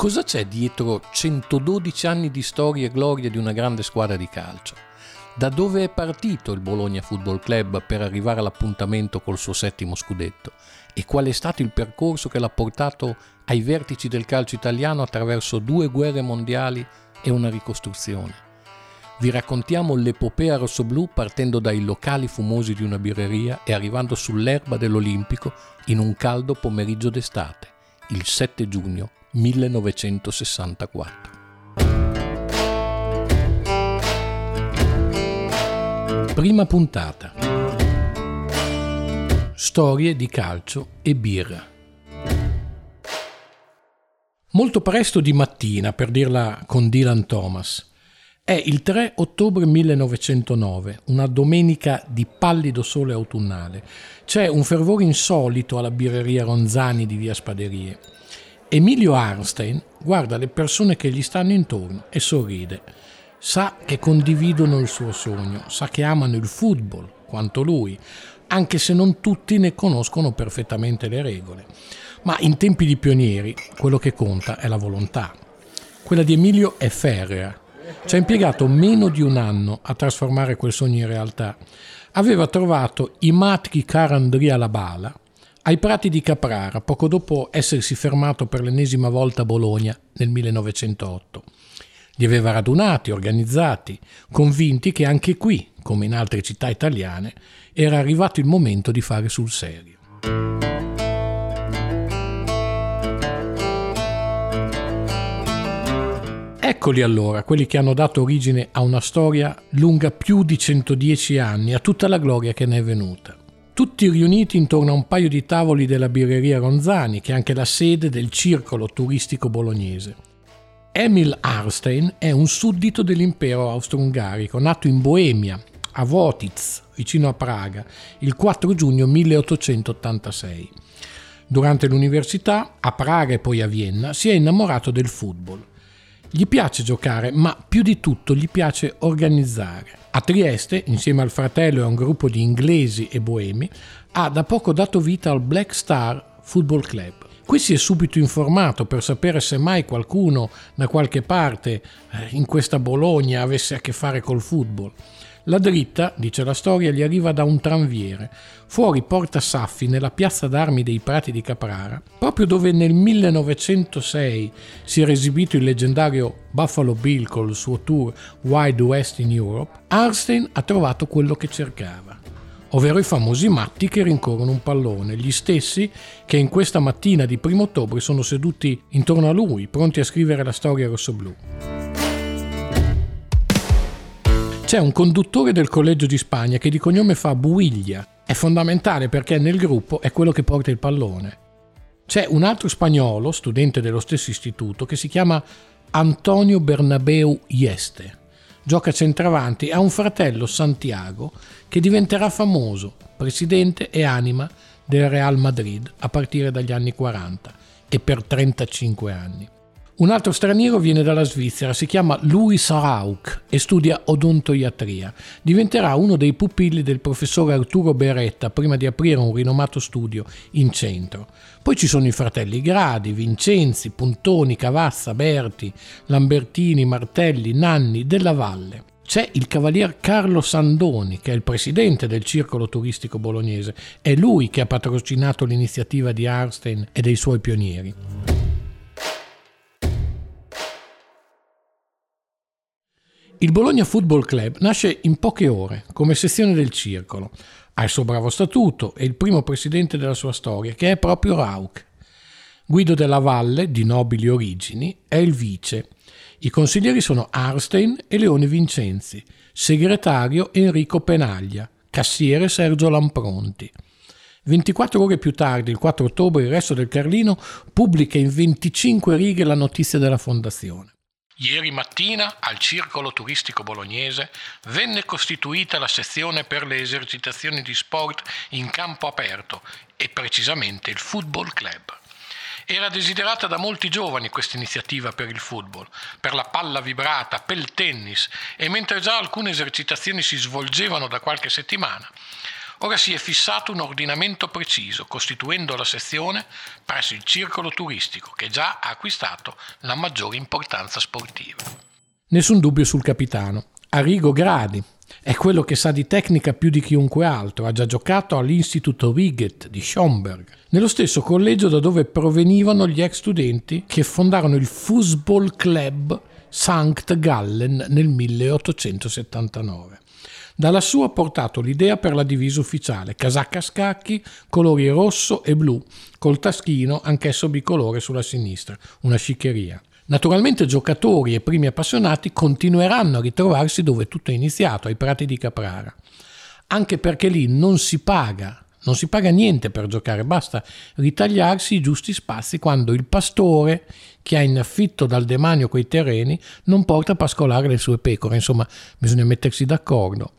Cosa c'è dietro 112 anni di storia e gloria di una grande squadra di calcio? Da dove è partito il Bologna Football Club per arrivare all'appuntamento col suo settimo scudetto? E qual è stato il percorso che l'ha portato ai vertici del calcio italiano attraverso due guerre mondiali e una ricostruzione? Vi raccontiamo l'epopea rossoblù partendo dai locali fumosi di una birreria e arrivando sull'erba dell'Olimpico in un caldo pomeriggio d'estate, il 7 giugno 1964. Prima puntata. Storie di calcio e birra. Molto presto di mattina, per dirla con Dylan Thomas, è il 3 ottobre 1909, una domenica di pallido sole autunnale. C'è un fervore insolito alla birreria Ronzani di via Spaderie. Emilio Arnstein guarda le persone che gli stanno intorno e sorride. Sa che condividono il suo sogno, sa che amano il football quanto lui, anche se non tutti ne conoscono perfettamente le regole. Ma in tempi di pionieri quello che conta è la volontà. Quella di Emilio è ferrea, ci ha impiegato meno di un anno a trasformare quel sogno in realtà. Aveva trovato i matchi Carandria alla Bala ai prati di Caprara, poco dopo essersi fermato per l'ennesima volta a Bologna nel 1908. Li aveva radunati, organizzati, convinti che anche qui, come in altre città italiane, era arrivato il momento di fare sul serio. Eccoli allora, quelli che hanno dato origine a una storia lunga più di 110 anni, a tutta la gloria che ne è venuta. Tutti riuniti intorno a un paio di tavoli della birreria Ronzani, che è anche la sede del circolo turistico bolognese. Emil Arstein è un suddito dell'impero austro-ungarico, nato in Boemia, a Wotiz, vicino a Praga, il 4 giugno 1886. Durante l'università, a Praga e poi a Vienna, si è innamorato del football. Gli piace giocare, ma più di tutto gli piace organizzare. A Trieste, insieme al fratello e a un gruppo di inglesi e boemi, ha da poco dato vita al Black Star Football Club. Qui si è subito informato per sapere se mai qualcuno da qualche parte eh, in questa Bologna avesse a che fare col football. La dritta, dice la storia, gli arriva da un tranviere, fuori Porta Saffi, nella piazza d'armi dei Prati di Caprara, proprio dove nel 1906 si era esibito il leggendario Buffalo Bill col suo tour Wide West in Europe, Arstein ha trovato quello che cercava ovvero i famosi matti che rincorrono un pallone, gli stessi che in questa mattina di primo ottobre sono seduti intorno a lui, pronti a scrivere la storia rossoblù. C'è un conduttore del Collegio di Spagna che di cognome fa Buiglia. È fondamentale perché nel gruppo è quello che porta il pallone. C'è un altro spagnolo, studente dello stesso istituto, che si chiama Antonio Bernabeu Ieste. Gioca centravanti e ha un fratello Santiago che diventerà famoso, presidente e anima del Real Madrid a partire dagli anni 40 e per 35 anni. Un altro straniero viene dalla Svizzera, si chiama Louis Rauch e studia odontoiatria. Diventerà uno dei pupilli del professore Arturo Beretta prima di aprire un rinomato studio in centro. Poi ci sono i fratelli Gradi, Vincenzi, Puntoni, Cavazza, Berti, Lambertini, Martelli, Nanni, Della Valle. C'è il cavalier Carlo Sandoni, che è il presidente del circolo turistico bolognese. È lui che ha patrocinato l'iniziativa di Arstein e dei suoi pionieri. Il Bologna Football Club nasce in poche ore come sezione del circolo. Ha il suo bravo statuto e il primo presidente della sua storia, che è proprio Rauch. Guido della Valle, di nobili origini, è il vice. I consiglieri sono Arstein e Leone Vincenzi, segretario Enrico Penaglia, cassiere Sergio Lampronti. 24 ore più tardi, il 4 ottobre, il resto del Carlino pubblica in 25 righe la notizia della fondazione. Ieri mattina al Circolo Turistico Bolognese venne costituita la sezione per le esercitazioni di sport in campo aperto e precisamente il Football Club. Era desiderata da molti giovani questa iniziativa per il football, per la palla vibrata, per il tennis e mentre già alcune esercitazioni si svolgevano da qualche settimana, Ora si è fissato un ordinamento preciso, costituendo la sezione presso il circolo turistico, che già ha acquistato la maggiore importanza sportiva. Nessun dubbio sul capitano. Arrigo Gradi, è quello che sa di tecnica più di chiunque altro, ha già giocato all'Istituto Riget di Schomberg, nello stesso collegio da dove provenivano gli ex studenti che fondarono il Fußball Club Sankt Gallen nel 1879. Dalla sua ha portato l'idea per la divisa ufficiale, casacca a scacchi, colori rosso e blu, col taschino anch'esso bicolore sulla sinistra, una sciccheria. Naturalmente giocatori e primi appassionati continueranno a ritrovarsi dove tutto è iniziato, ai prati di Caprara, anche perché lì non si paga, non si paga niente per giocare, basta ritagliarsi i giusti spazi quando il pastore che ha in affitto dal demanio quei terreni non porta a pascolare le sue pecore, insomma bisogna mettersi d'accordo.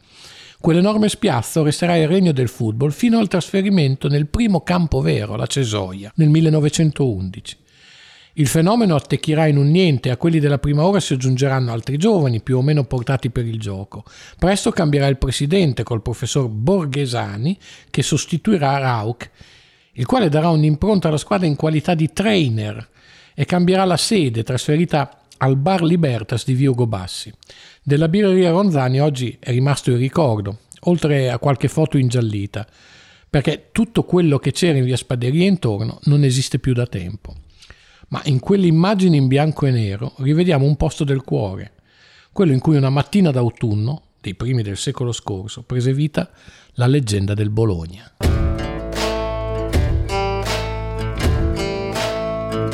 Quell'enorme spiazzo resterà il regno del football fino al trasferimento nel primo campo vero, la Cesoia, nel 1911. Il fenomeno attecchirà in un niente a quelli della prima ora si aggiungeranno altri giovani, più o meno portati per il gioco. Presto cambierà il presidente col professor Borghesani che sostituirà Rauch, il quale darà un'impronta alla squadra in qualità di trainer e cambierà la sede, trasferita al Bar Libertas di Via Bassi. Della birreria Ronzani oggi è rimasto il ricordo, oltre a qualche foto ingiallita, perché tutto quello che c'era in via Spaderia intorno non esiste più da tempo. Ma in quelle immagini in bianco e nero rivediamo un posto del cuore, quello in cui una mattina d'autunno, dei primi del secolo scorso, prese vita la leggenda del Bologna.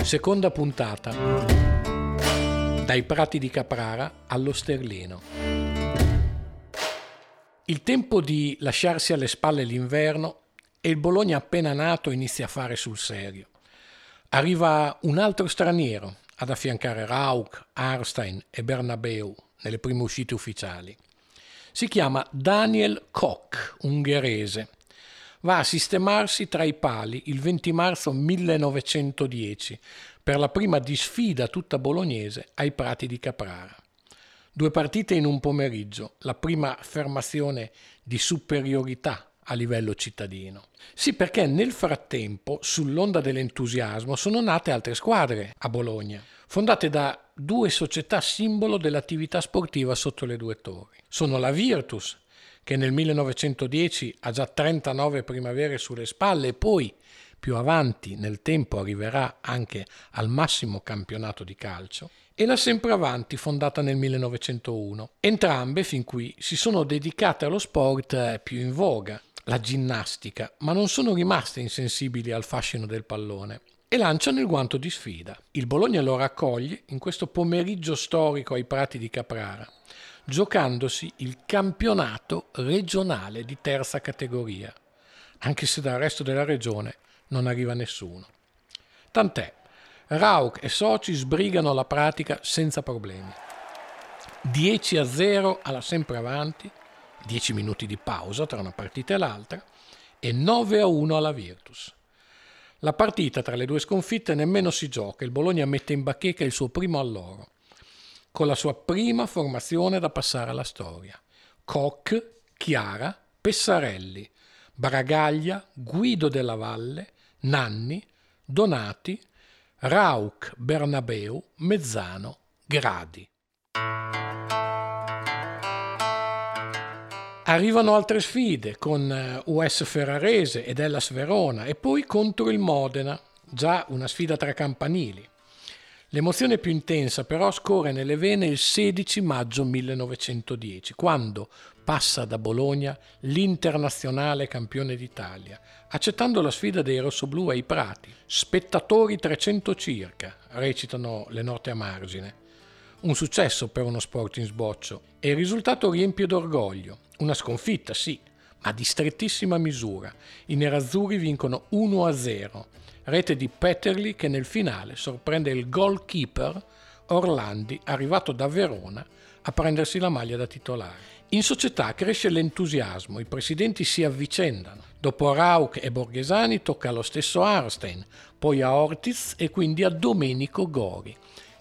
Seconda puntata dai prati di Caprara allo Sterlino. Il tempo di lasciarsi alle spalle l'inverno e il Bologna appena nato inizia a fare sul serio. Arriva un altro straniero ad affiancare Rauch, Arstein e Bernabeu nelle prime uscite ufficiali. Si chiama Daniel Koch, ungherese. Va a sistemarsi tra i pali il 20 marzo 1910 per la prima disfida tutta bolognese ai Prati di Caprara. Due partite in un pomeriggio, la prima affermazione di superiorità a livello cittadino. Sì, perché nel frattempo, sull'onda dell'entusiasmo, sono nate altre squadre a Bologna, fondate da due società simbolo dell'attività sportiva sotto le due torri. Sono la Virtus, che nel 1910 ha già 39 primavere sulle spalle e poi più avanti nel tempo arriverà anche al massimo campionato di calcio, e la Sempravanti fondata nel 1901. Entrambe fin qui si sono dedicate allo sport eh, più in voga, la ginnastica, ma non sono rimaste insensibili al fascino del pallone e lanciano il guanto di sfida. Il Bologna lo raccoglie in questo pomeriggio storico ai Prati di Caprara, giocandosi il campionato regionale di terza categoria, anche se dal resto della regione non arriva nessuno. Tant'è, Rauch e soci sbrigano la pratica senza problemi. 10 a 0 alla sempre avanti, 10 minuti di pausa tra una partita e l'altra, e 9 a 1 alla Virtus. La partita tra le due sconfitte nemmeno si gioca, il Bologna mette in bacheca il suo primo alloro, con la sua prima formazione da passare alla storia. Koch, Chiara, Pessarelli, Bragaglia, Guido della Valle, Nanni, Donati, Rauch Bernabeu, Mezzano, Gradi. Arrivano altre sfide con eh, US Ferrarese ed Hellas Verona e poi contro il Modena, già una sfida tra campanili. L'emozione più intensa però scorre nelle vene il 16 maggio 1910, quando passa da Bologna l'internazionale campione d'Italia, accettando la sfida dei rossoblù ai Prati. Spettatori 300 circa, recitano le note a margine. Un successo per uno sport in sboccio e il risultato riempie d'orgoglio. Una sconfitta, sì, ma di strettissima misura. I nerazzurri vincono 1-0 rete di Petterli che nel finale sorprende il goalkeeper Orlandi arrivato da Verona a prendersi la maglia da titolare. In società cresce l'entusiasmo, i presidenti si avvicendano. Dopo Rauch e Borghesani tocca allo stesso Arstein, poi a Ortiz e quindi a Domenico Gori,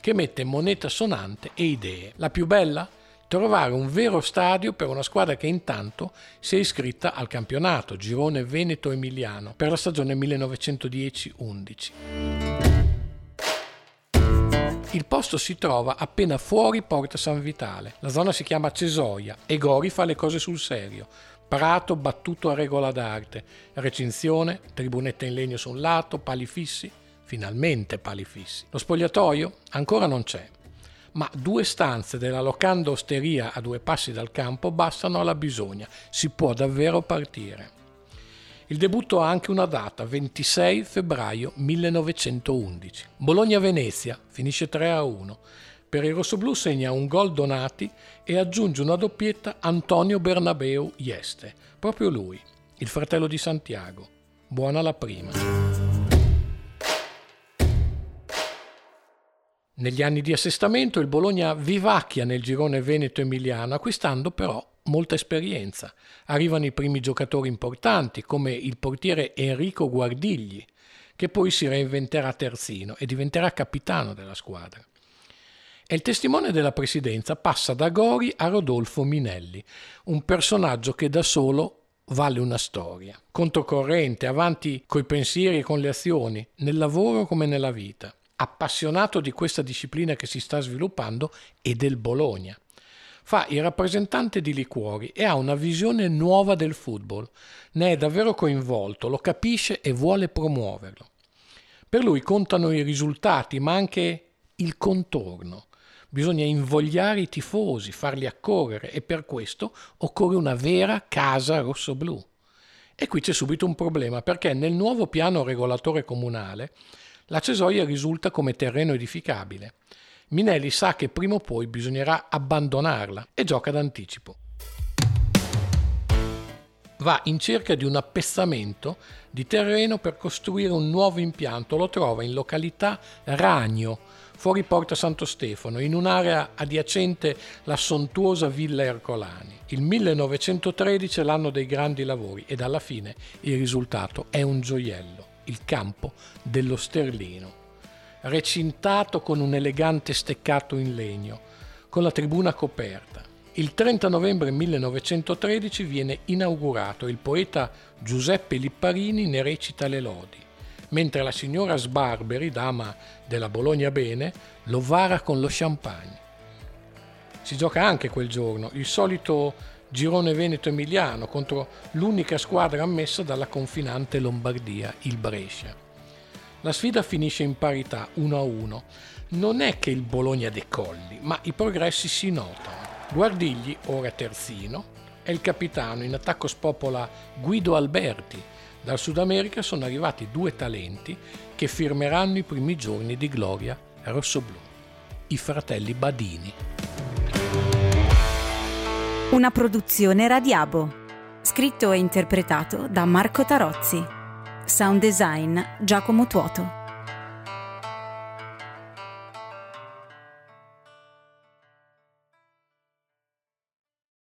che mette moneta sonante e idee. La più bella? trovare un vero stadio per una squadra che intanto si è iscritta al campionato Girone Veneto Emiliano per la stagione 1910-11. Il posto si trova appena fuori Porta San Vitale. La zona si chiama Cesoia e Gori fa le cose sul serio. Prato battuto a regola d'arte, recinzione, tribunetta in legno su un lato, pali fissi, finalmente pali fissi. Lo spogliatoio ancora non c'è, ma due stanze della locanda osteria a due passi dal campo bastano alla bisogna, si può davvero partire. Il debutto ha anche una data, 26 febbraio 1911. Bologna-Venezia finisce 3-1. Per i rossoblù segna un gol Donati e aggiunge una doppietta Antonio Bernabeu Ieste, proprio lui, il fratello di Santiago. Buona la prima. Negli anni di assestamento il Bologna vivacchia nel girone veneto-emiliano, acquistando però molta esperienza. Arrivano i primi giocatori importanti, come il portiere Enrico Guardigli, che poi si reinventerà terzino e diventerà capitano della squadra. E il testimone della presidenza passa da Gori a Rodolfo Minelli, un personaggio che da solo vale una storia. Controcorrente, avanti coi pensieri e con le azioni, nel lavoro come nella vita appassionato di questa disciplina che si sta sviluppando e del Bologna. Fa il rappresentante di liquori e ha una visione nuova del football, ne è davvero coinvolto, lo capisce e vuole promuoverlo. Per lui contano i risultati, ma anche il contorno. Bisogna invogliare i tifosi, farli accorrere e per questo occorre una vera casa rossoblù. E qui c'è subito un problema perché nel nuovo piano regolatore comunale la cesoia risulta come terreno edificabile. Minelli sa che prima o poi bisognerà abbandonarla e gioca d'anticipo. Va in cerca di un appezzamento di terreno per costruire un nuovo impianto, lo trova in località Ragno, fuori Porta Santo Stefano, in un'area adiacente la sontuosa Villa Ercolani. Il 1913 è l'anno dei grandi lavori ed alla fine il risultato è un gioiello il campo dello Sterlino, recintato con un elegante steccato in legno, con la tribuna coperta. Il 30 novembre 1913 viene inaugurato e il poeta Giuseppe Lipparini ne recita le lodi, mentre la signora Sbarberi, dama della Bologna Bene, lo vara con lo champagne. Si gioca anche quel giorno il solito girone veneto-emiliano contro l'unica squadra ammessa dalla confinante Lombardia, il Brescia. La sfida finisce in parità 1-1. Non è che il Bologna decolli, ma i progressi si notano. Guardigli, ora terzino, è il capitano, in attacco spopola Guido Alberti. Dal Sud America sono arrivati due talenti che firmeranno i primi giorni di gloria rossoblù, i fratelli Badini. Una produzione Radiabo. Scritto e interpretato da Marco Tarozzi. Sound design Giacomo Tuoto.